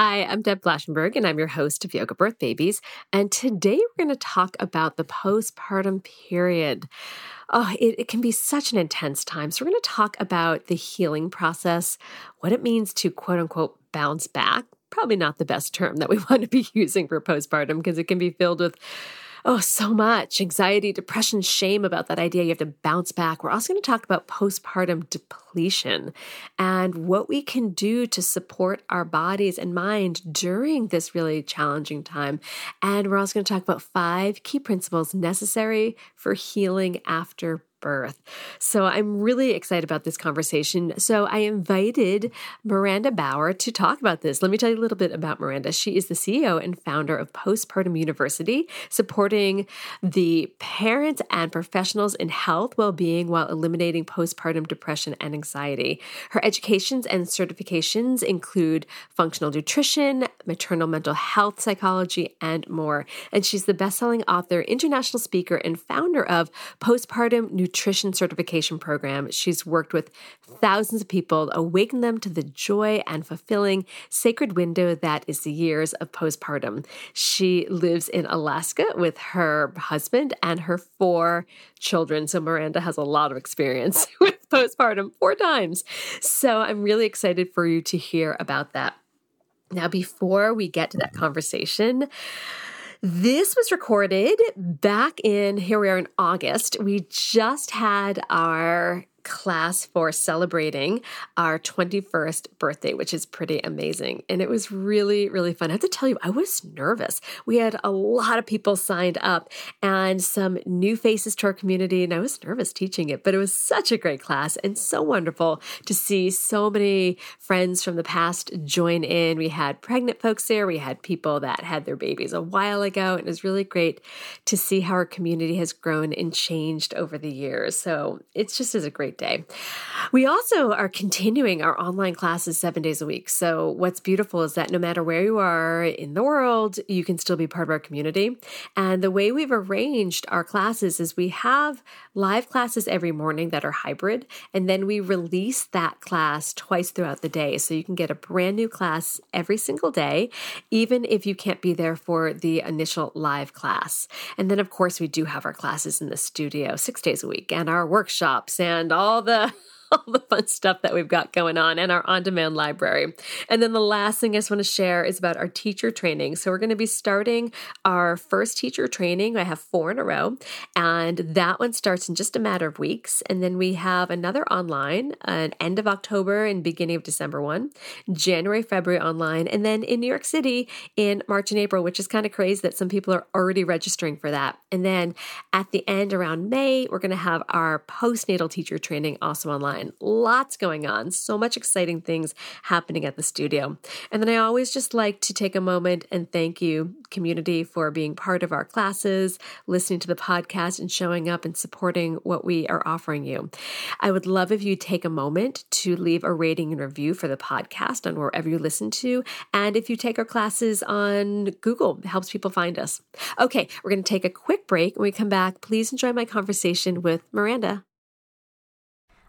Hi, I'm Deb Flashenberg, and I'm your host of Yoga Birth Babies. And today we're going to talk about the postpartum period. Oh, it, it can be such an intense time. So, we're going to talk about the healing process, what it means to quote unquote bounce back. Probably not the best term that we want to be using for postpartum because it can be filled with oh, so much anxiety, depression, shame about that idea. You have to bounce back. We're also going to talk about postpartum depletion and what we can do to support our bodies and mind during this really challenging time. And we're also going to talk about five key principles necessary for healing after birth. So I'm really excited about this conversation. So I invited Maranda Bower to talk about this. Let me tell you a little bit about Maranda. She is the CEO and founder of Postpartum University, supporting the parents and professionals in health well-being while eliminating postpartum depression and anxiety. Her educations and certifications include functional nutrition, maternal mental health psychology, and more. And she's the best-selling author, international speaker, and founder of Postpartum Nutrition nutrition certification program. She's worked with thousands of people, awaken them to the joy and fulfilling sacred window that is the years of postpartum. She lives in Alaska with her husband and her four children. So Maranda has a lot of experience with postpartum four times. So I'm really excited for you to hear about that. Now, before we get to that conversation, this was recorded back in, here we are in August. We just had our class for celebrating our 21st birthday, which is pretty amazing. And it was really, really fun. I have to tell you, I was nervous. We had a lot of people signed up and some new faces to our community, and I was nervous teaching it, but it was such a great class and so wonderful to see so many friends from the past join in. We had pregnant folks there, we had people that had their babies a while ago. And it was really great to see how our community has grown and changed over the years. So it's just as a great day. We also are continuing our online classes seven days a week. So, what's beautiful is that no matter where you are in the world, you can still be part of our community. And the way we've arranged our classes is we have live classes every morning that are hybrid, and then we release that class twice throughout the day. So, you can get a brand new class every single day, even if you can't be there for the initial live class. And then, of course, we do have our classes in the studio six days a week and our workshops and all All the... all the fun stuff that we've got going on and our on demand library. And then the last thing I just want to share is about our teacher training. So we're going to be starting our first teacher training. I have four in a row, and that one starts in just a matter of weeks. And then we have another online, an end of October and beginning of December one, January, February online, and then in New York City in March and April, which is kind of crazy that some people are already registering for that. And then at the end around May, we're going to have our postnatal teacher training also online Lots going on, so much exciting things happening at the studio. And then I always just like to take a moment and thank you, community, for being part of our classes, listening to the podcast, and showing up and supporting what we are offering you. I would love if you take a moment to leave a rating and review for the podcast on wherever you listen to. And if you take our classes on Google, it helps people find us. Okay, we're going to take a quick break. When we come back, please enjoy my conversation with Maranda.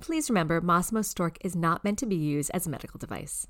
Please remember, Masimo Stork is not meant to be used as a medical device.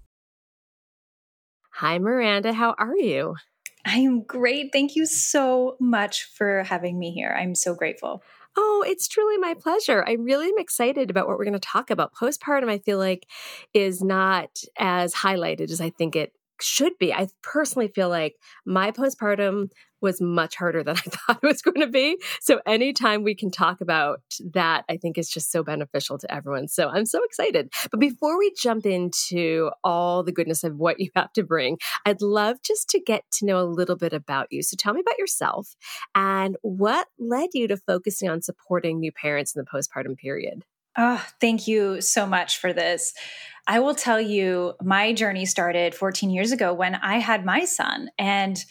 Hi, Maranda. How are you? I am great. Thank you so much for having me here. I'm so grateful. Oh, it's truly my pleasure. I really am excited about what we're going to talk about. Postpartum, I feel like, is not as highlighted as I think it should be. I personally feel like my postpartum was much harder than I thought it was going to be. So anytime we can talk about that, I think is just so beneficial to everyone. So I'm so excited. But before we jump into all the goodness of what you have to bring, I'd love just to get to know a little bit about you. So tell me about yourself and what led you to focusing on supporting new parents in the postpartum period. Oh, thank you so much for this. I will tell you, my journey started 14 years ago when I had my son. And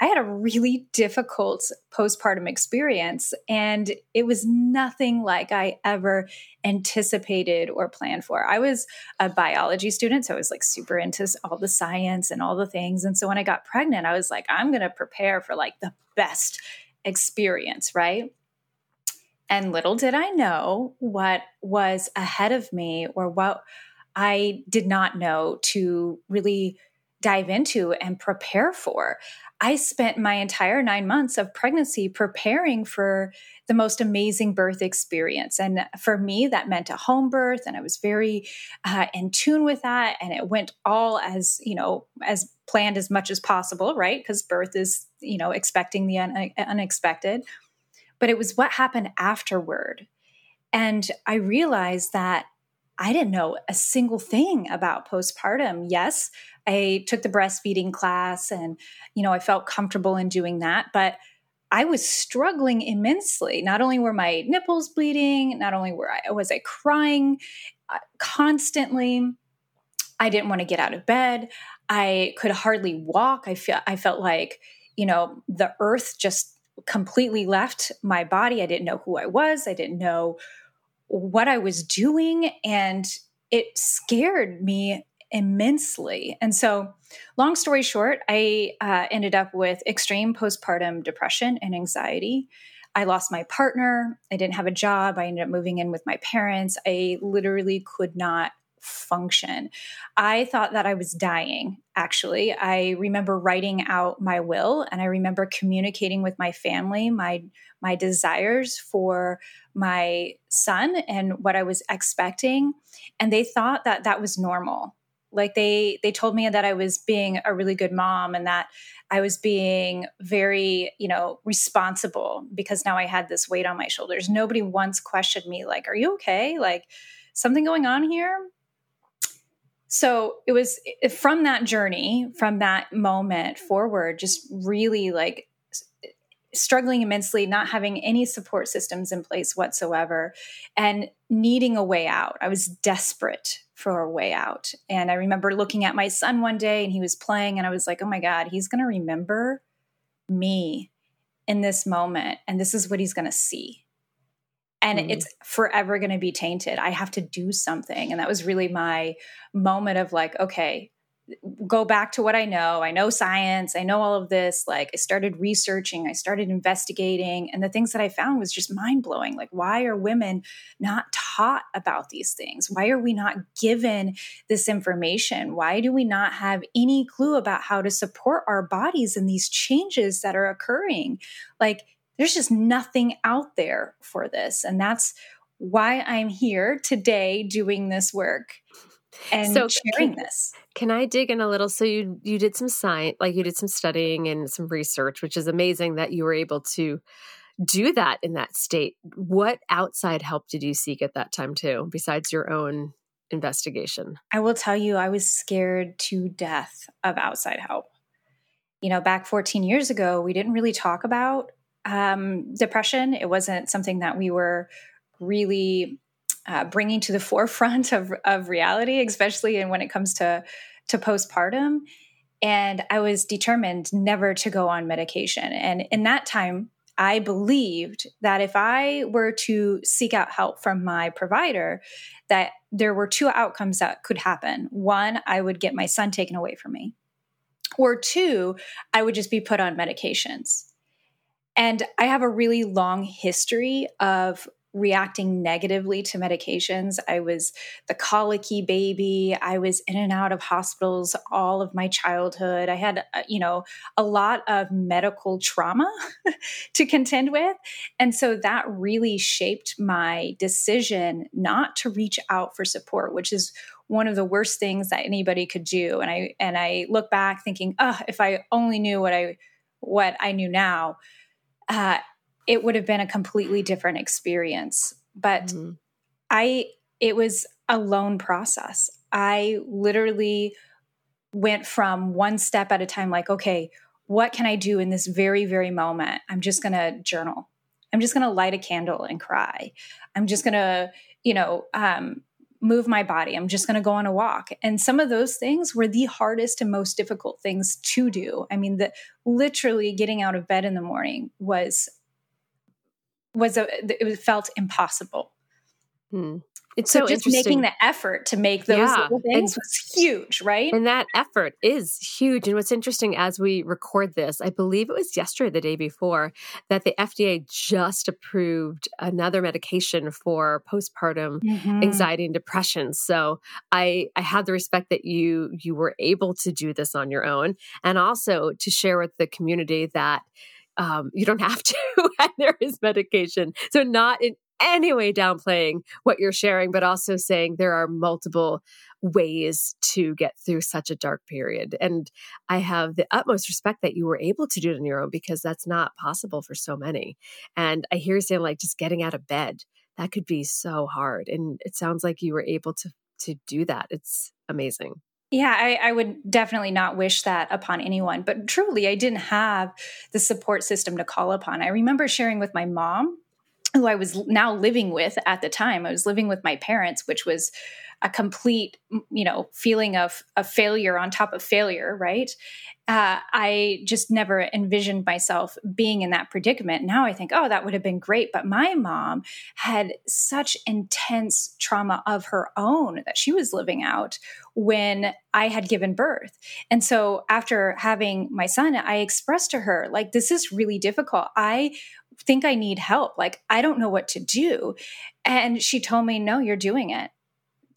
I had a really difficult postpartum experience, and it was nothing like I ever anticipated or planned for. I was a biology student, so I was like super into all the science and all the things. And so when I got pregnant, I was like, I'm going to prepare for like the best experience, right? And little did I know what was ahead of me or what I did not know to really dive into and prepare for. I spent my entire nine months of pregnancy preparing for the most amazing birth experience. And for me, that meant a home birth. And I was very uh, in tune with that. And it went all as, you know, as planned as much as possible, right? Because birth is, you know, expecting the un- unexpected. But it was what happened afterward. And I realized that I didn't know a single thing about postpartum. Yes, I took the breastfeeding class and, you know, I felt comfortable in doing that, but I was struggling immensely. Not only were my nipples bleeding, not only were I, was I crying uh, constantly, I didn't want to get out of bed. I could hardly walk. I feel I felt like, you know, the earth just completely left my body. I didn't know who I was. I didn't know what I was doing. And it scared me immensely. And so, long story short, I uh, ended up with extreme postpartum depression and anxiety. I lost my partner. I didn't have a job. I ended up moving in with my parents. I literally could not function. I thought that I was dying, actually. I remember writing out my will and I remember communicating with my family my my desires for my son and what I was expecting and they thought that that was normal. Like they they told me that I was being a really good mom and that I was being very, you know, responsible because now I had this weight on my shoulders. Nobody once questioned me like, "Are you okay? Like something going on here?" So it was from that journey from that moment forward just really like struggling immensely not having any support systems in place whatsoever and needing a way out. I was desperate for a way out. And i remember looking at my son one day and he was playing and i was like oh my god he's going to remember me in this moment and this is what he's going to see and mm. it's forever going to be tainted. I have to do something. And that was really my moment of like, okay, go back to what I know. I know science, I know all of this. Like, I started researching, I started investigating, and the things that I found was just mind blowing. Like, why are women not taught about these things? Why are we not given this information? Why do we not have any clue about how to support our bodies in these changes that are occurring? Like, there's just nothing out there for this. And that's why I'm here today doing this work and so sharing can, this. Can I dig in a little? So you you did some science, like you did some studying and some research, which is amazing that you were able to do that in that state. What outside help did you seek at that time too, besides your own investigation? I will tell you, I was scared to death of outside help. You know, back 14 years ago, we didn't really talk about um, depression. It wasn't something that we were really uh, bringing to the forefront of, of reality, especially when it comes to to postpartum. And I was determined never to go on medication. And in that time, I believed that if I were to seek out help from my provider, that there were two outcomes that could happen. One, I would get my son taken away from me, or two, I would just be put on medications. And I have a really long history of reacting negatively to medications. I was the colicky baby. I was in and out of hospitals all of my childhood. I had, uh, you know, a lot of medical trauma to contend with. And so that really shaped my decision not to reach out for support, which is one of the worst things that anybody could do. And I and I look back thinking, "Oh, if I only knew what I what I knew now." Uh, it would have been a completely different experience. But mm-hmm. I, it was a lone process. I literally went from one step at a time, like, okay, what can I do in this very, very moment? I'm just going to journal. I'm just going to light a candle and cry. I'm just going to, you know, um, move my body. I'm just going to go on a walk. And some of those things were the hardest and most difficult things to do. I mean, the literally getting out of bed in the morning was was a it felt impossible. Hmm. It's so, so just making the effort to make those yeah. things and, was huge, right? And that effort is huge. And what's interesting as we record this, I believe it was yesterday, the day before, that the FDA just approved another medication for postpartum mm-hmm. anxiety and depression. So I I have the respect that you you were able to do this on your own, and also to share with the community that um, you don't have to, and there is medication. So, not in any way downplaying what you're sharing, but also saying there are multiple ways to get through such a dark period. And I have the utmost respect that you were able to do it on your own because that's not possible for so many. And I hear you saying, like, just getting out of bed, that could be so hard. And it sounds like you were able to to do that. It's amazing. Yeah, I, I, would definitely not wish that upon anyone. But truly, I didn't have the support system to call upon. I remember sharing with my mom, who I was now living with at the time. I was living with my parents, which was a complete, you know, feeling of, a failure on top of failure, right? uh, I just never envisioned myself being in that predicament. Now I think, oh, that would have been great. But my mom had such intense trauma of her own that she was living out when I had given birth. And so after having my son, I expressed to her, like, this is really difficult. I think I need help. Like, I don't know what to do. And she told me, no, you're doing it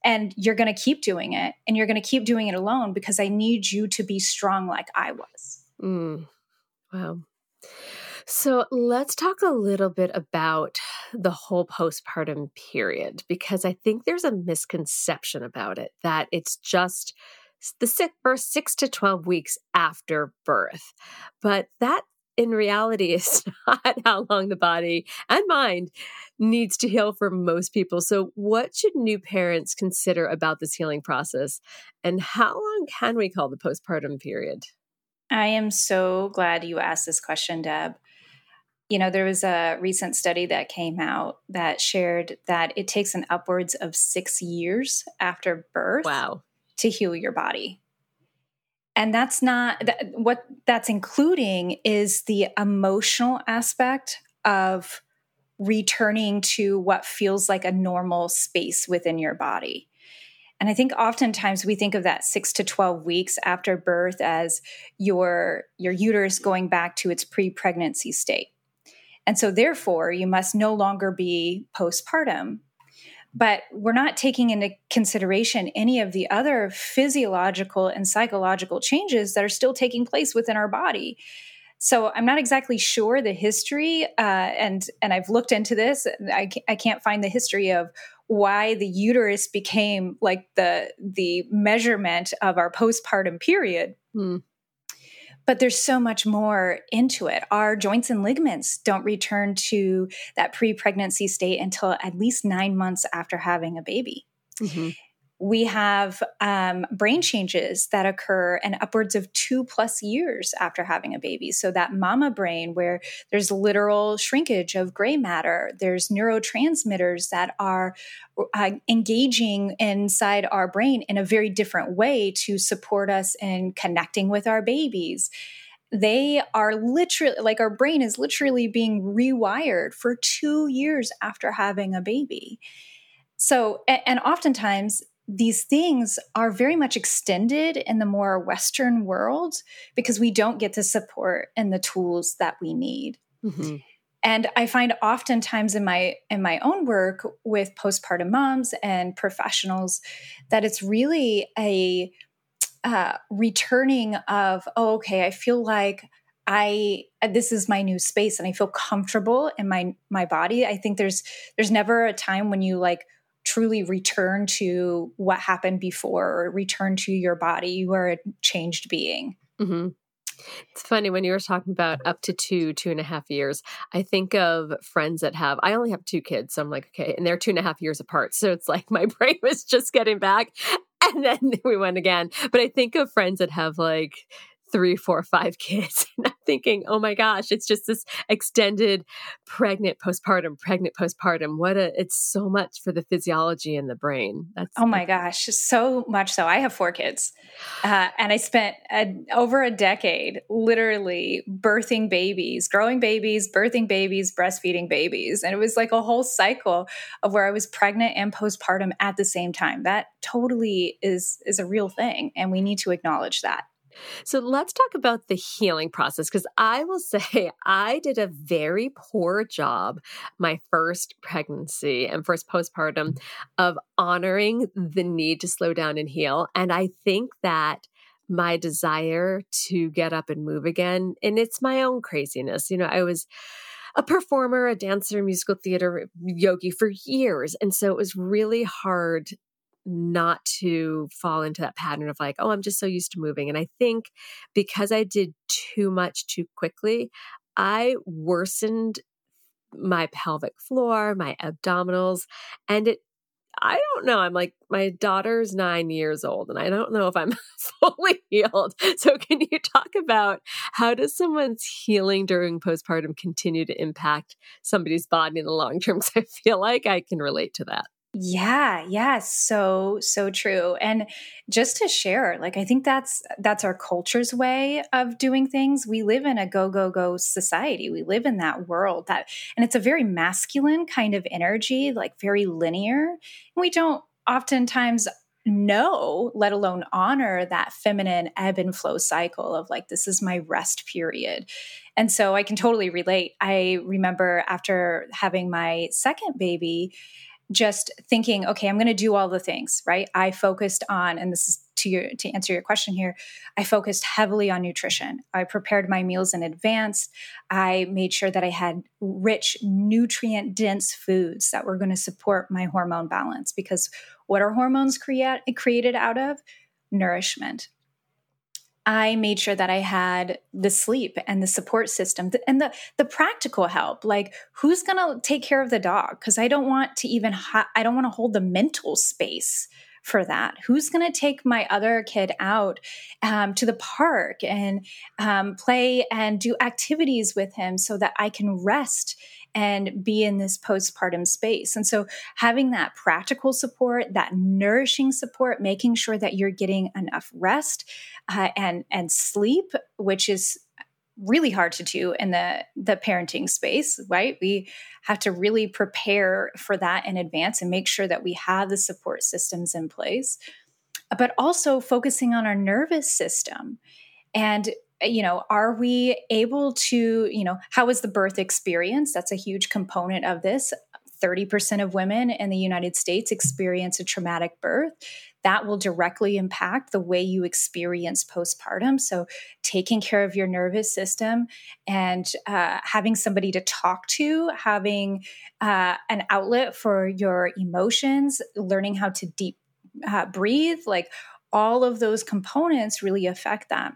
and you're going to keep doing it and you're going to keep doing it alone because I need you to be strong like I was. Mm. Wow. So let's talk a little bit about the whole postpartum period because I think there's a misconception about it that it's just the first six to 12 weeks after birth. But that in reality is not how long the body and mind needs to heal for most people. So, what should new parents consider about this healing process? And how long can we call the postpartum period? I am so glad you asked this question, Deb. You know, there was a recent study that came out that shared that it takes an upwards of six years after birth wow. to heal your body and that's not what that's including is the emotional aspect of returning to what feels like a normal space within your body. And i think oftentimes we think of that 6 to 12 weeks after birth as your your uterus going back to its pre-pregnancy state. And so therefore you must no longer be postpartum but we're not taking into consideration any of the other physiological and psychological changes that are still taking place within our body so i'm not exactly sure the history uh, and and i've looked into this I, I can't find the history of why the uterus became like the the measurement of our postpartum period hmm. But there's so much more into it. Our joints and ligaments don't return to that pre pregnancy state until at least nine months after having a baby. Mm-hmm we have um, brain changes that occur and upwards of two plus years after having a baby. So, that mama brain, where there's literal shrinkage of gray matter, there's neurotransmitters that are uh, engaging inside our brain in a very different way to support us in connecting with our babies. They are literally like our brain is literally being rewired for two years after having a baby. So, and oftentimes these things are very much extended in the more Western world because we don't get the support and the tools that we need. Mm-hmm. And I find oftentimes in my in my own work with postpartum moms and professionals that it's really a uh, returning of oh okay I feel like I this is my new space and I feel comfortable in my my body. I think there's there's never a time when you like truly return to what happened before or return to your body. You are a changed being. Mm-hmm. It's funny when you were talking about up to two, two and a half years. I think of friends that have, I only have two kids. So I'm like, okay, and they're two and a half years apart. So it's like my brain was just getting back and then we went again. But I think of friends that have like three, four, five kids. And I'm thinking, oh my gosh, it's just this extended pregnant postpartum, pregnant postpartum. What a, it's so much for the physiology and the brain. That's oh my gosh, so much so. I have four kids, uh, and I spent a, over a decade literally birthing babies, growing babies, birthing babies, breastfeeding babies, and it was like a whole cycle of where I was pregnant and postpartum at the same time. That totally is is a real thing, and we need to acknowledge that. So let's talk about the healing process because I will say I did a very poor job my first pregnancy and first postpartum of honoring the need to slow down and heal. And I think that my desire to get up and move again, and it's my own craziness. You know, I was a performer, a dancer, musical theater, yogi for years. And so it was really hard not to fall into that pattern of like, oh, I'm just so used to moving. And I think because I did too much too quickly, I worsened my pelvic floor, my abdominals, and it I don't know. I'm like, my daughter's nine years old, and I don't know if I'm fully healed. So, can you talk about how does someone's healing during postpartum continue to impact somebody's body in the long term? Because I feel like I can relate to that. Yeah, yeah, so so true. And just to share, like I think that's that's our culture's way of doing things. We live in a go go go society. We live in that world that and it's a very masculine kind of energy, like very linear. We don't oftentimes know, let alone honor that feminine ebb and flow cycle of like, this is my rest period. And so I can totally relate. I remember after having my second baby, just thinking, okay, I'm going to do all the things, right? I focused on, and this is to your to answer your question here, I focused heavily on nutrition. I prepared my meals in advance. I made sure that I had rich, nutrient dense foods that were going to support my hormone balance because what are hormones create, created out of? Nourishment. I made sure that I had the sleep and the support system and the the practical help. Like who's going to take care of the dog because I don't want to even ha- I don't want to hold the mental space for that. Who's going to take my other kid out um, to the park and um, play and do activities with him so that I can rest and be in this postpartum space. And so having that practical support, that nourishing support, making sure that you're getting enough rest uh, and and sleep, which is really hard to do in the the parenting space right? We have to really prepare for that in advance and make sure that we have the support systems in place but also focusing on our nervous system. And you know are we able to you know how was the birth experience? That's a huge component of this. 30% of women in the United States experience a traumatic birth. That will directly impact the way you experience postpartum. So, taking care of your nervous system and uh, having somebody to talk to, having uh, an outlet for your emotions, learning how to deep uh, breathe, like all of those components really affect that.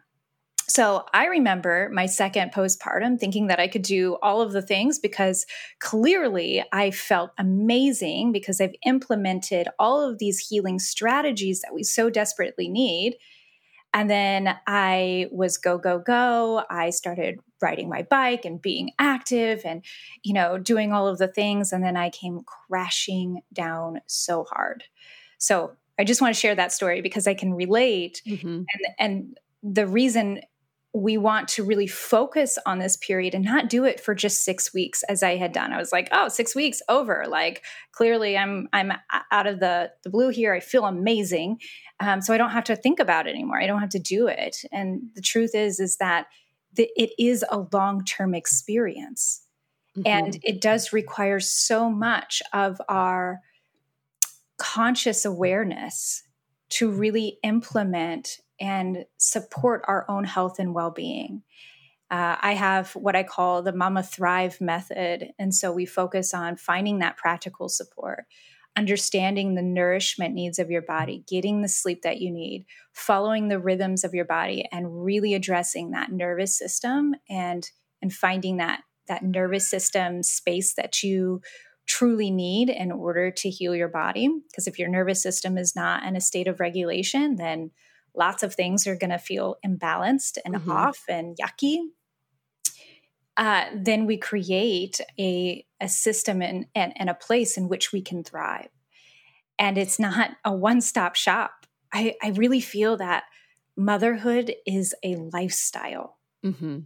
So I remember my second postpartum thinking that I could do all of the things because clearly I felt amazing because I've implemented all of these healing strategies that we so desperately need. And then I was go, go, go. I started riding my bike and being active and, you know, doing all of the things. And then I came crashing down so hard. So I just want to share that story because I can relate. Mm-hmm. And, and the reason we want to really focus on this period and not do it for just six weeks as i had done. I was like oh six weeks over. Like clearly i'm i'm out of the the blue here. I feel amazing. Um, so i don't have to think about it anymore. I don't have to do it. And the truth is is that the, it is a long-term experience. Mm-hmm. and it does require so much of our conscious awareness to really implement and support our own health and well being. Uh, I have what I call the Mama Thrive method. And so we focus on finding that practical support, understanding the nourishment needs of your body, getting the sleep that you need, following the rhythms of your body, and really addressing that nervous system and, and finding that, that nervous system space that you truly need in order to heal your body. Because if your nervous system is not in a state of regulation, then lots of things are going to feel imbalanced and mm-hmm. off and yucky. Uh, then we create a, a system and, and, and a place in which we can thrive. And it's not a one stop shop. I, I really feel that motherhood is a lifestyle. Mm-hmm.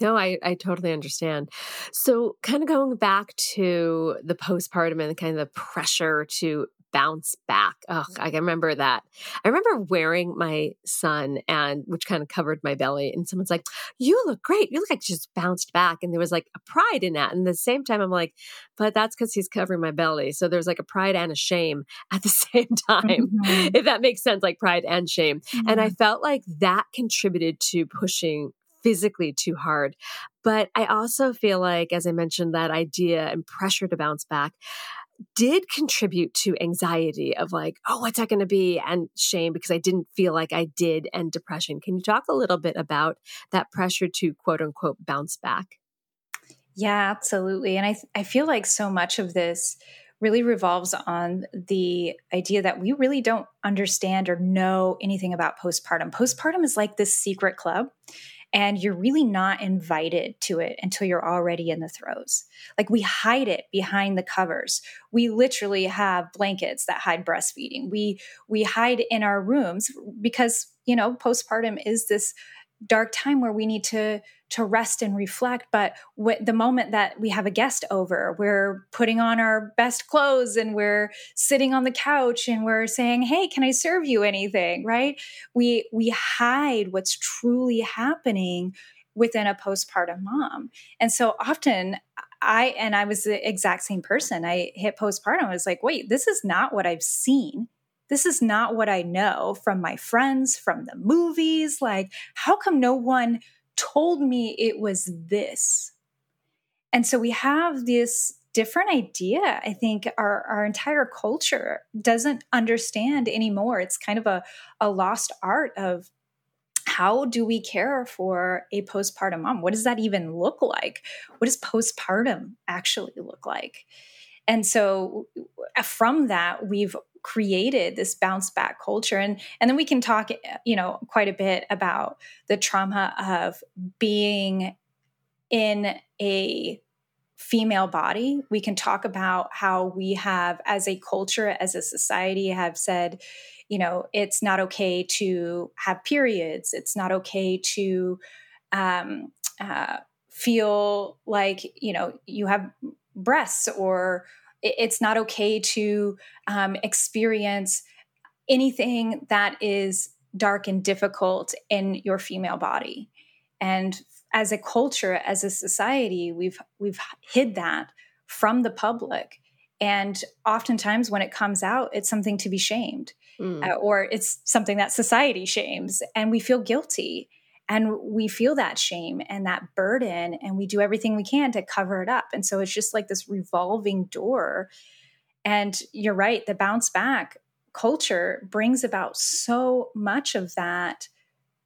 No, I, I totally understand. So, kind of going back to the postpartum and kind of the pressure to bounce back. Oh, I remember that. I remember wearing my son and which kind of covered my belly. And someone's like, You look great. You look like you just bounced back. And there was like a pride in that. And at the same time, I'm like, but that's because he's covering my belly. So there's like a pride and a shame at the same time, mm-hmm. if that makes sense, like pride and shame. Mm-hmm. And I felt like that contributed to pushing physically too hard. But I also feel like, as I mentioned, that idea and pressure to bounce back did contribute to anxiety of like, oh, what's that going to be? And shame because I didn't feel like I did, and depression. Can you talk a little bit about that pressure to quote unquote bounce back? Yeah, absolutely. And I, I feel like so much of this really revolves on the idea that we really don't understand or know anything about postpartum. Postpartum is like this secret club and you're really not invited to it until you're already in the throes. Like we hide it behind the covers. We literally have blankets that hide breastfeeding. We we hide in our rooms because, you know, postpartum is this dark time where we need to to rest and reflect but the moment that we have a guest over we're putting on our best clothes and we're sitting on the couch and we're saying hey can i serve you anything? right? We we hide what's truly happening within a postpartum mom. And so often i and i was the exact same person. I hit postpartum i was like wait this is not what i've seen this is not what I know from my friends, from the movies. Like, how come no one told me it was this? And so we have this different idea. I think our, our entire culture doesn't understand anymore. It's kind of a, a lost art of how do we care for a postpartum mom? What does that even look like? What does postpartum actually look like? And so uh, from that, we've created this bounce back culture. And and then we can talk you know quite a bit about the trauma of being in a female body. We can talk about how we have as a culture as a society have said you know it's not okay to have periods. It's not okay to um, uh, feel like you know you have breasts or it's not okay to um, experience anything that is dark and difficult in your female body. And as a culture as a society we've we've hid that from the public. And oftentimes when it comes out it's something to be shamed mm. uh, or it's something that society shames and we feel guilty and we feel that shame and that burden and we do everything we can to cover it up. And so it's just like this revolving door. And you're right the bounce back culture brings about so much of that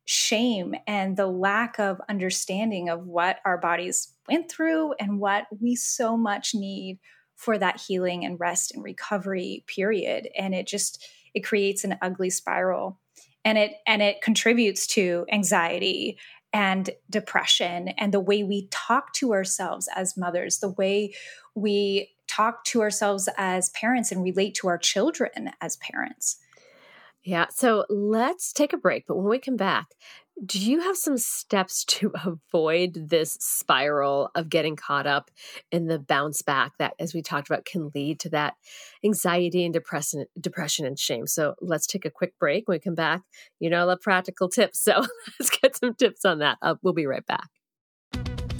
shame and the lack of understanding of what our bodies went through and what we so much need for that healing and rest and recovery period. And it just it creates an ugly spiral and it and it contributes to anxiety and depression and the way we talk to ourselves as mothers the way we talk to ourselves as parents and relate to our children as parents yeah. So let's take a break. But when we come back, do you have some steps to avoid this spiral of getting caught up in the bounce back that, as we talked about, can lead to that anxiety and depression, depression and shame? So let's take a quick break. When we come back, you know, I love practical tips. So let's get some tips on that. Uh, we'll be right back.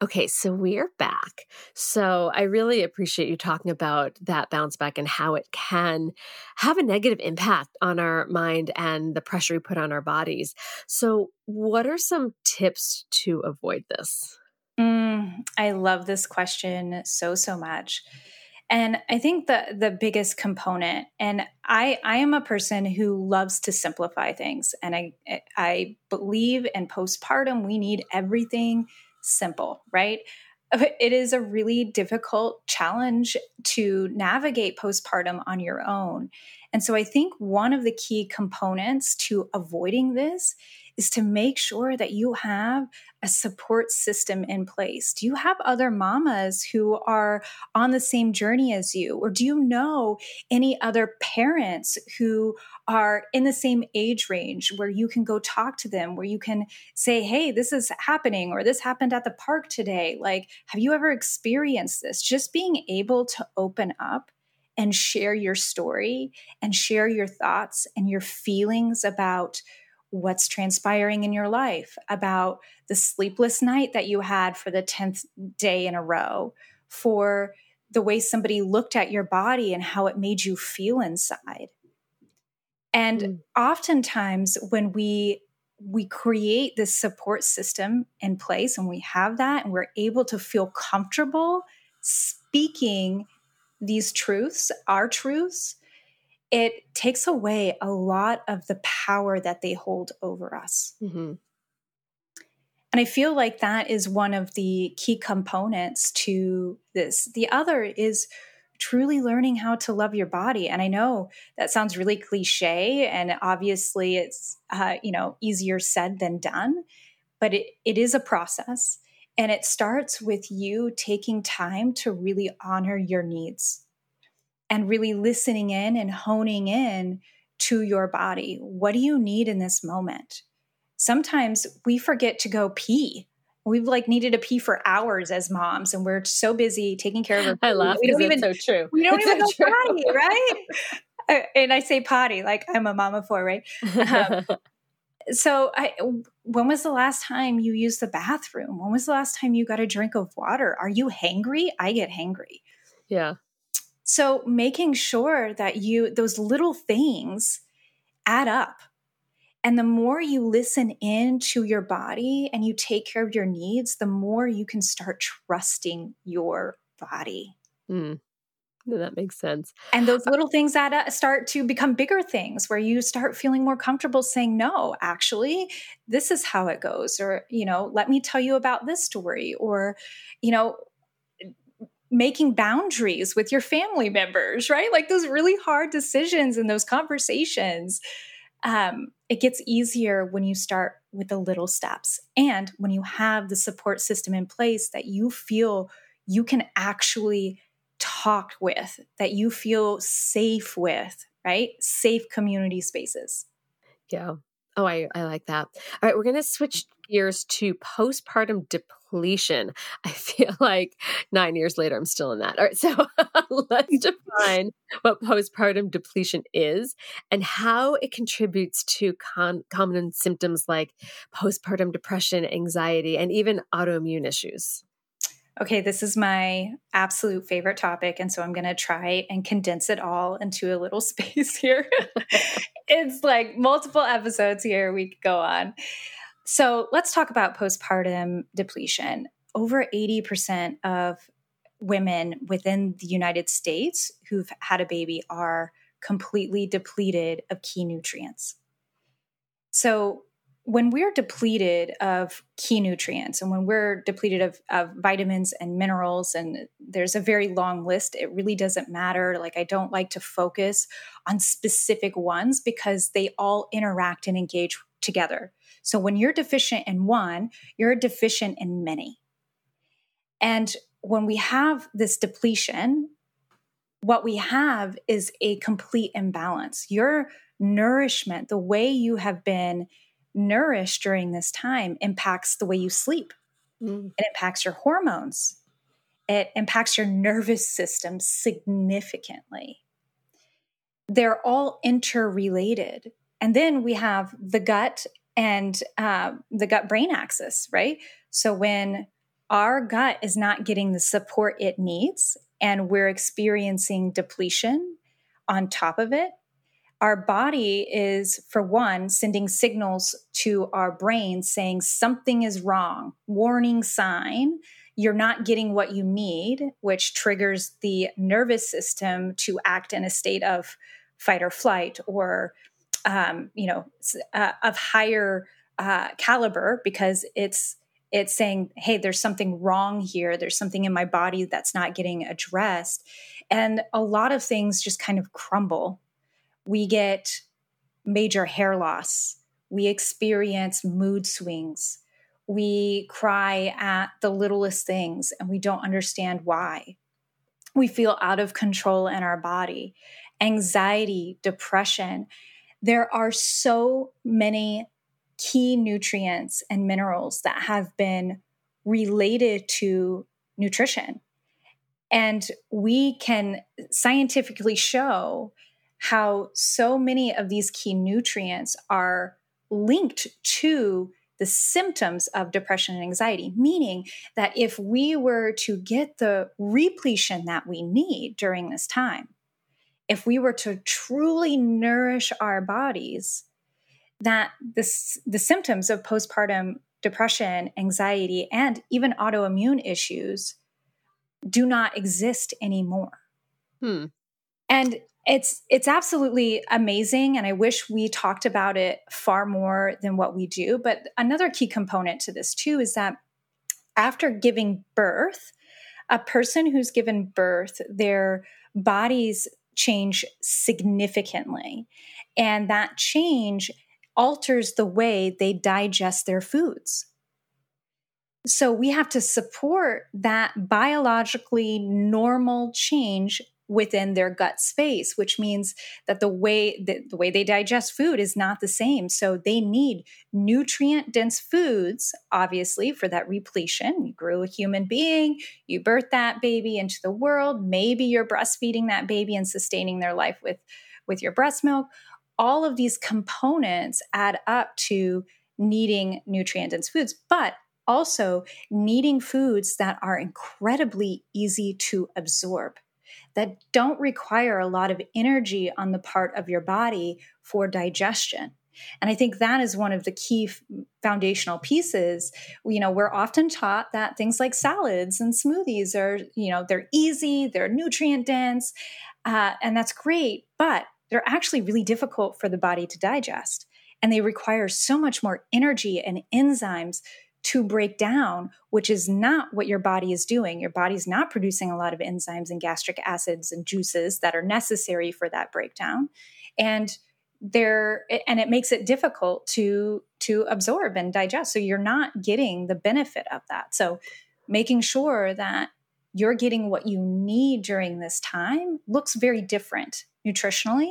Okay, so we're back. So I really appreciate you talking about that bounce back and how it can have a negative impact on our mind and the pressure we put on our bodies. So, what are some tips to avoid this? Mm, I love this question so, so much. And I think the the biggest component, and I I am a person who loves to simplify things, and I I believe in postpartum we need everything simple, right? Uh, it is a really difficult challenge to navigate postpartum on your own. And so I think one of the key components to avoiding this is to make sure that you have a support system in place. Do you have other mamas who are on the same journey as you? Or do you know any other parents who are in the same age range where you can go talk to them, where you can say, hey, this is happening, or this happened at the park today? Like, have you ever experienced this? Just being able to open up and share your story and share your thoughts and your feelings about what's transpiring in your life, about the sleepless night that you had for the 10th day in a row, for the way somebody looked at your body and how it made you feel inside. And mm. oftentimes when we we create this support system in place and we have that and we're able to feel comfortable speaking these truths, our truths, it takes away a lot of the power that they hold over us. Mm-hmm. And I feel like that is one of the key components to this. The other is truly learning how to love your body. And I know that sounds really cliche, and obviously it's uh, you know easier said than done, but it, it is a process, and it starts with you taking time to really honor your needs and really listening in and honing in to your body. What do you need in this moment? Sometimes we forget to go pee. We've like needed to pee for hours as moms, and we're so busy taking care of our. I laugh because it's so true. We don't it's even so go potty, right? Uh, and I say potty like I'm a mama for, right? Um, so, I, when was the last time you used the bathroom? When was the last time you got a drink of water? Are you hangry? I get hangry. Yeah. So making sure that you, those little things add up. And the more you listen in to your body and you take care of your needs, the more you can start trusting your body. Mm. That makes sense. And those little things add up, start to become bigger things where you start feeling more comfortable saying, no, actually, this is how it goes. Or, you know, let me tell you about this story. Or, you know, making boundaries with your family members, right? Like those really hard decisions and those conversations. um, it gets easier when you start with the little steps and when you have the support system in place that you feel you can actually talk with, that you feel safe with, right? Safe community spaces. Yeah. Oh, I, I like that. All right, we're going to switch gears to postpartum depletion. I feel like nine years later, I'm still in that. All right, so let's define what postpartum depletion is and how it contributes to con- common symptoms like postpartum depression, anxiety, and even autoimmune issues okay, this is my absolute favorite topic. And so I'm going to try and condense it all into a little space here. it's like multiple episodes here we could go on. So let's talk about postpartum depletion. Over 80% of women within the United States who've had a baby are completely depleted of key nutrients. So when we're depleted of key nutrients and when we're depleted of, of, vitamins and minerals, and there's a very long list, it really doesn't matter. Like, I don't like to focus on specific ones because they all interact and engage together. So, when you're deficient in one, you're deficient in many. And when we have this depletion, what we have is a complete imbalance. Your nourishment, the way you have been nourished during this time impacts the way you sleep. Mm. It impacts your hormones. It impacts your nervous system significantly. They're all interrelated. And then we have the gut and uh, the gut brain axis, right? So when our gut is not getting the support it needs and we're experiencing depletion on top of it, our body is, for one, sending signals to our brain saying something is wrong, warning sign. You're not getting what you need, which triggers the nervous system to act in a state of fight or flight or, um, you know, uh, of higher uh, caliber because it's it's saying, hey, there's something wrong here. There's something in my body that's not getting addressed. And a lot of things just kind of crumble we get major hair loss. We experience mood swings. We cry at the littlest things and we don't understand why. We feel out of control in our body. Anxiety, depression. There are so many key nutrients and minerals that have been related to nutrition. And we can scientifically show how so many of these key nutrients are linked to the symptoms of depression and anxiety, meaning that if we were to get the repletion that we need during this time, if we were to truly nourish our bodies, that this, the symptoms of postpartum depression, anxiety, and even autoimmune issues do not exist anymore. Hmm. And it's it's absolutely amazing and i wish we talked about it far more than what we do but another key component to this too is that after giving birth a person who's given birth their bodies change significantly and that change alters the way they digest their foods. So we have to support that biologically normal change within their gut space which means that the way that the way they digest food is not the same. So they need nutrient dense foods obviously for that repletion. You grew a human being you birthed that baby into the world. Maybe you're breastfeeding that baby and sustaining their life with with your breast milk. All of these components add up to needing nutrient dense foods but also needing foods that are incredibly easy to absorb that don't require a lot of energy on the part of your body for digestion. And I think that is one of the key foundational pieces. You know, we're often taught that things like salads and smoothies are, you know, they're easy, they're nutrient dense, uh, and that's great, but they're actually really difficult for the body to digest. And they require so much more energy and enzymes to break down, which is not what your body is doing. Your body's not producing a lot of enzymes and gastric acids and juices that are necessary for that breakdown. And there and it makes it difficult to to absorb and digest so you're not getting the benefit of that so making sure that you're getting what you need during this time looks very different nutritionally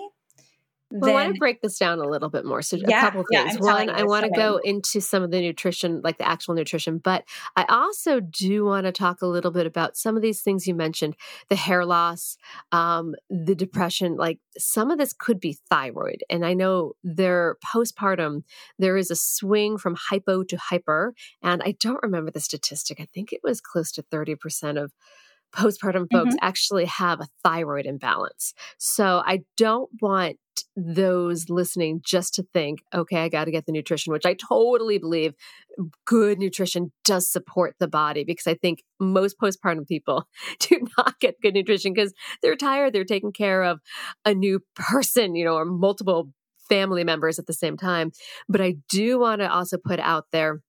well, I want to break this down a little bit more. So, Yeah, a couple things. I'm One, I want to go into some of the nutrition, like the actual nutrition, but I also do want to talk a little bit about some of these things you mentioned the hair loss, um, the depression. Like some of this could be thyroid. And I know there postpartum, there is a swing from hypo to hyper. And I don't remember the statistic. I think it was close to 30% of postpartum folks mm-hmm. actually have a thyroid imbalance. So I don't want those listening just to think, okay, I got to get the nutrition, which I totally believe good nutrition does support the body because I think most postpartum people do not get good nutrition because they're tired, they're taking care of a new person, you know, or multiple family members at the same time. But I do want to also put out there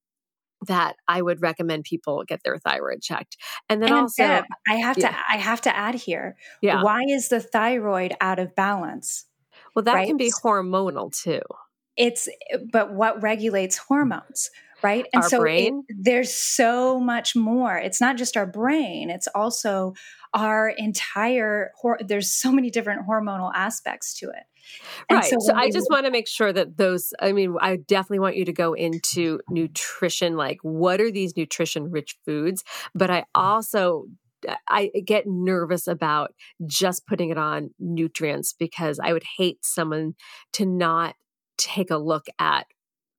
that I would recommend people get their thyroid checked. And then and also, Deb, i have yeah. to i have to add here yeah, why is the thyroid out of balance well, that right? can be hormonal too. it's but what regulates hormones right and Our so it- there's so much more it's not just our brain it's also our entire hor- there's so many different hormonal aspects to it And right. So, when I we just want to make sure that those, I mean, I definitely want you to go into nutrition, like what are these nutrition rich foods? But I also, uh, I get nervous about just putting it on nutrients because I would hate someone to not take a look at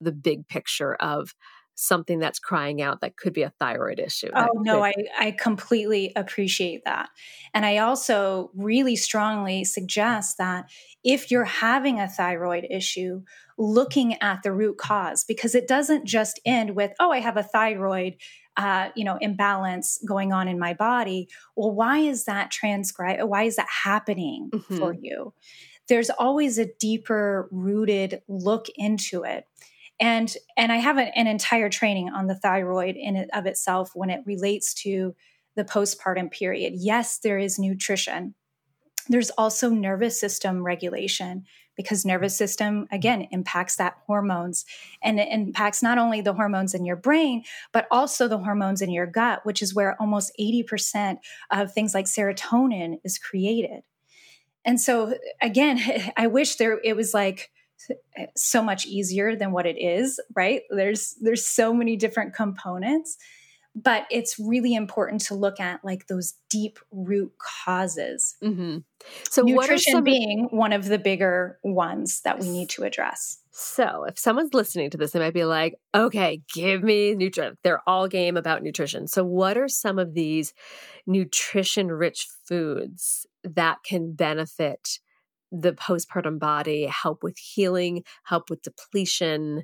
the big picture of something that's crying out that could be a thyroid issue. Oh no, could- I, I completely appreciate that. And I also really strongly suggest that if you're having a thyroid issue, looking at the root cause, because it doesn't just end with, oh, I have a thyroid uh, you know, imbalance going on in my body. Well, why is that transcribe? Why is that happening for you? There's always a deeper rooted look into it and and i have an, an entire training on the thyroid in it of itself when it relates to the postpartum period. Yes there is nutrition. There's also nervous system regulation because nervous system again impacts that hormones and it impacts not only the hormones in your brain but also the hormones in your gut which is where almost 80% of things like serotonin is created. And so again i wish there it was like so much easier than what it is right there's there's so many different components but it's really important to look at like those deep root causes Mhm. So, what are nutrition some being one of the bigger ones that we need to address So, if someone's listening to this, they might be like, okay, give me nutrition. They're all game about nutrition. So, what are some of these nutrition rich foods that can benefit the postpartum body, help with healing, help with depletion?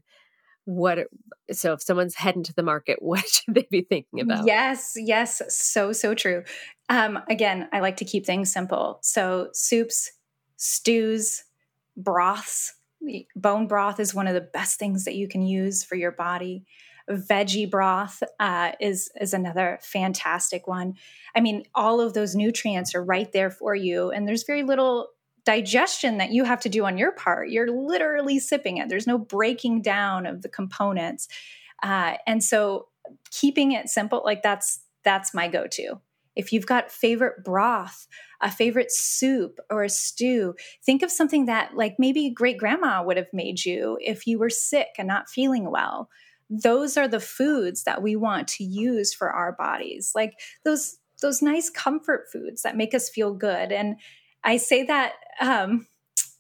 What, so if someone's heading to the market, what should they be thinking about? Yes, yes, so so true. Um, again, I like to keep things simple. So soups, stews, broths. Bone broth is one of the best things that you can use for your body. Veggie broth uh, is is another fantastic one. I mean, all of those nutrients are right there for you, and there's very little digestion that you have to do on your part. You're literally sipping it. There's no breaking down of the components, uh, and so keeping it simple, like that's that's my go-to. If you've got favorite broth, a favorite soup or a stew, think of something that like maybe great grandma would have made you if you were sick and not feeling well. Those are the foods that we want to use for our bodies. Like those those nice comfort foods that make us feel good. And I say that um,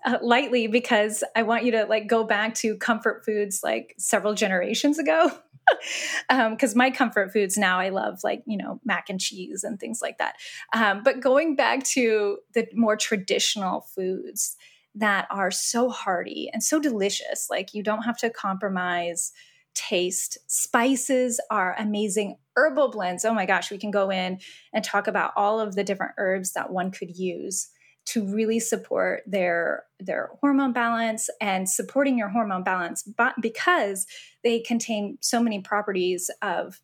uh, lightly because I want you to like go back to comfort foods like several generations ago. Because um, my comfort foods now, I love like, you know, mac and cheese and things like that. Um, but going back to the more traditional foods that are so hearty and so delicious, like you don't have to compromise taste. Spices are amazing. Herbal blends. Oh my gosh, we can go in and talk about all of the different herbs that one could use to really support their their hormone balance and supporting your hormone balance but because they contain so many properties of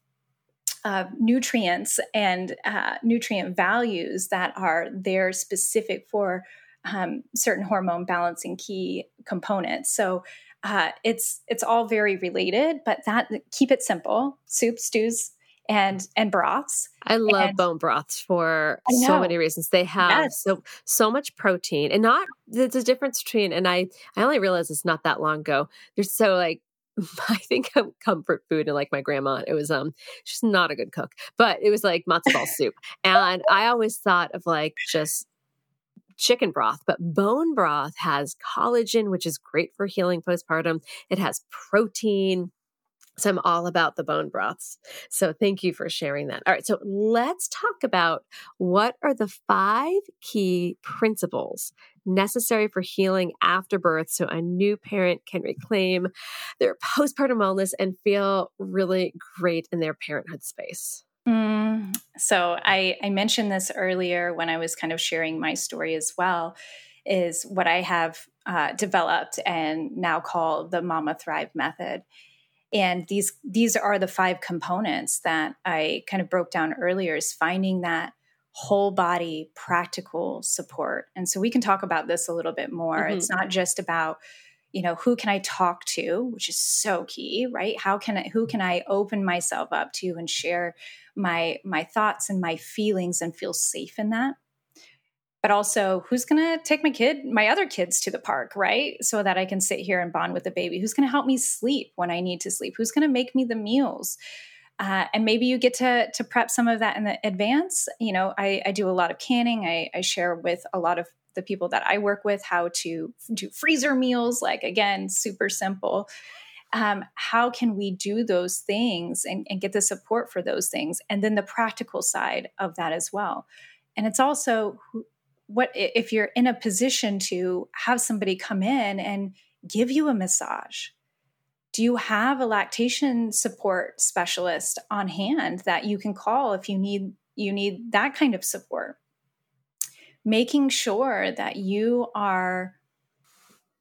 uh, nutrients and uh, nutrient values that are there specific for um, certain hormone balancing key components. So uh, it's it's all very related, but that keep it simple: soup, stews, and and broths. I love and, bone broths for so many reasons. They have yes. so so much protein, and not there's a difference between. And I I only realized it's not that long ago. There's so like I think of comfort food and like my grandma. It was um she's not a good cook, but it was like matzo ball soup, and I always thought of like just chicken broth, but bone broth has collagen, which is great for healing postpartum. It has protein. So I'm all about the bone broths. So thank you for sharing that. All right. So let's talk about what are the five key principles necessary for healing after birth so a new parent can reclaim their postpartum wellness and feel really great in their parenthood space. Mm, so I, I mentioned this earlier when I was kind of sharing my story as well, is what I have uh, developed and now call the Mama Thrive method. And these these are the five components that I kind of broke down earlier is finding that whole body practical support. And so we can talk about this a little bit more. Mm-hmm. It's not just about you know who can i talk to which is so key right how can i who can i open myself up to and share my my thoughts and my feelings and feel safe in that but also who's going to take my kid my other kids to the park right? So that i can sit here and bond with the baby. Who's going to help me sleep when i need to sleep? Who's going to make me the meals? Uh, and maybe you get to to prep some of that in the advance. You know i, I do a lot of canning. I, I share with a lot of the people that i work with how to do freezer meals. Like again super simple. Um, how can we do those things and, and get the support for those things? And then the practical side of that as well. And it's also what if you're in a position to have somebody come in and give you a massage do you have a lactation support specialist on hand that you can call if you need you need that kind of support? Making sure that you are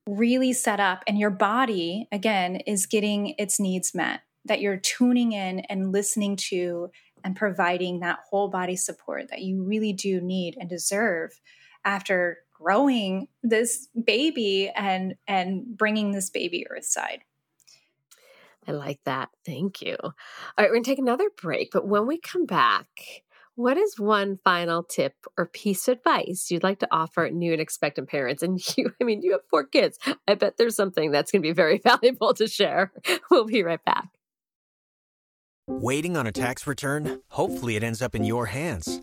really set up and your body again is getting its needs met that you're tuning in and listening to and providing that whole body support that you really do need and deserve after growing this baby and and bringing this baby earthside I like that. Thank you. All right, we're going to take another break, but when we come back, what is one final tip or piece of advice you'd like to offer new and expectant parents? And you, I mean, you have four kids. I bet there's something that's going to be very valuable to share. We'll be right back. Waiting on a tax return? Hopefully, it ends up in your hands.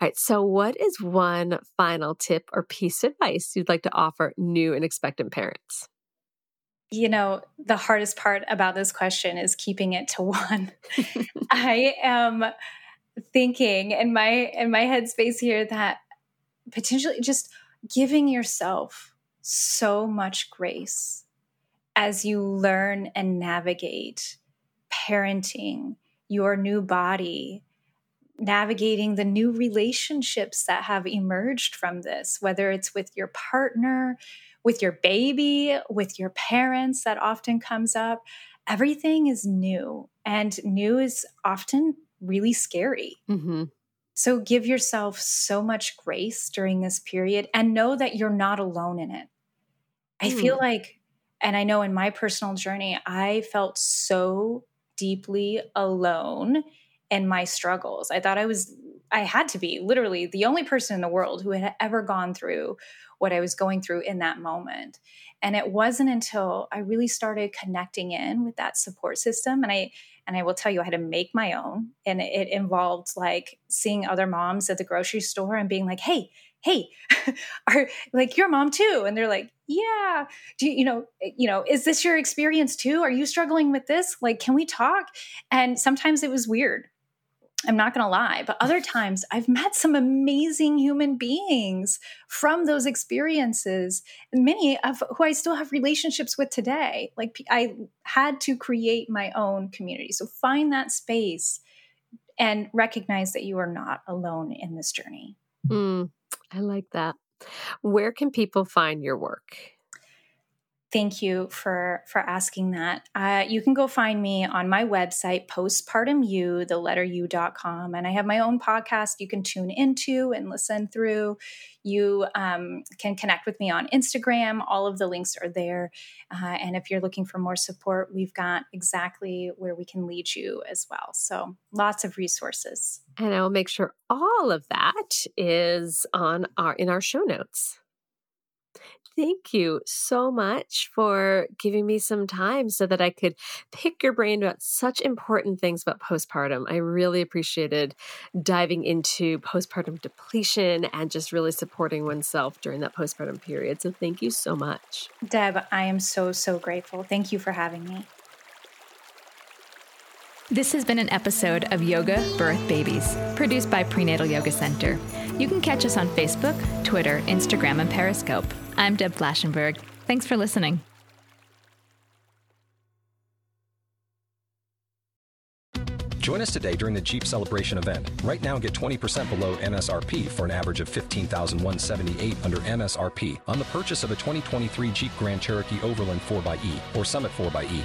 All right, so what is one final tip or piece of advice you'd like to offer new and expectant parents? You know, the hardest part about this question is keeping it to one. I am thinking in my in my headspace here that potentially just giving yourself so much grace as you learn and navigate parenting your new body navigating the new relationships that have emerged from this whether it's with your partner with your baby with your parents that often comes up everything is new and new is often really scary. Mm-hmm. So give yourself so much grace during this period and know that you're not alone in it. I mm. feel like, and I know in my personal journey, I felt so deeply alone in my struggles. I thought I was, I had to be literally the only person in the world who had ever gone through what I was going through in that moment. And it wasn't until I really started connecting in with that support system and I and I will tell you I had to make my own and it involved like seeing other moms at the grocery store and being like, "Hey, hey, are like your mom too?" And they're like, "Yeah. Do you, you know, you know, is this your experience too? Are you struggling with this? Like, can we talk?" And sometimes it was weird I'm not going to lie, but other times I've met some amazing human beings from those experiences, many of who I still have relationships with today. Like I had to create my own community. So find that space and recognize that you are not alone in this journey. Mm, I like that. Where can people find your work? Thank you for for asking that. Uh, you can go find me on my website, postpartumu, the letter u.com. And I have my own podcast you can tune into and listen through. You um, can connect with me on Instagram. All of the links are there. Uh, and if you're looking for more support, we've got exactly where we can lead you as well. So lots of resources. And I will make sure all of that is on our in our show notes thank you so much for giving me some time so that I could pick your brain about such important things about postpartum. I really appreciated diving into postpartum depletion and just really supporting oneself during that postpartum period. So thank you so much. Deb, I am so, so grateful. Thank you for having me. This has been an episode of Yoga Birth Babies, produced by Prenatal Yoga Center. You can catch us on Facebook, Twitter, Instagram, and Periscope. I'm Deb Flashenberg. Thanks for listening. Join us today during the Jeep Celebration event. Right now, get 20% below MSRP for an average of 15178 under MSRP on the purchase of a 2023 Jeep Grand Cherokee Overland 4xE or Summit 4xE.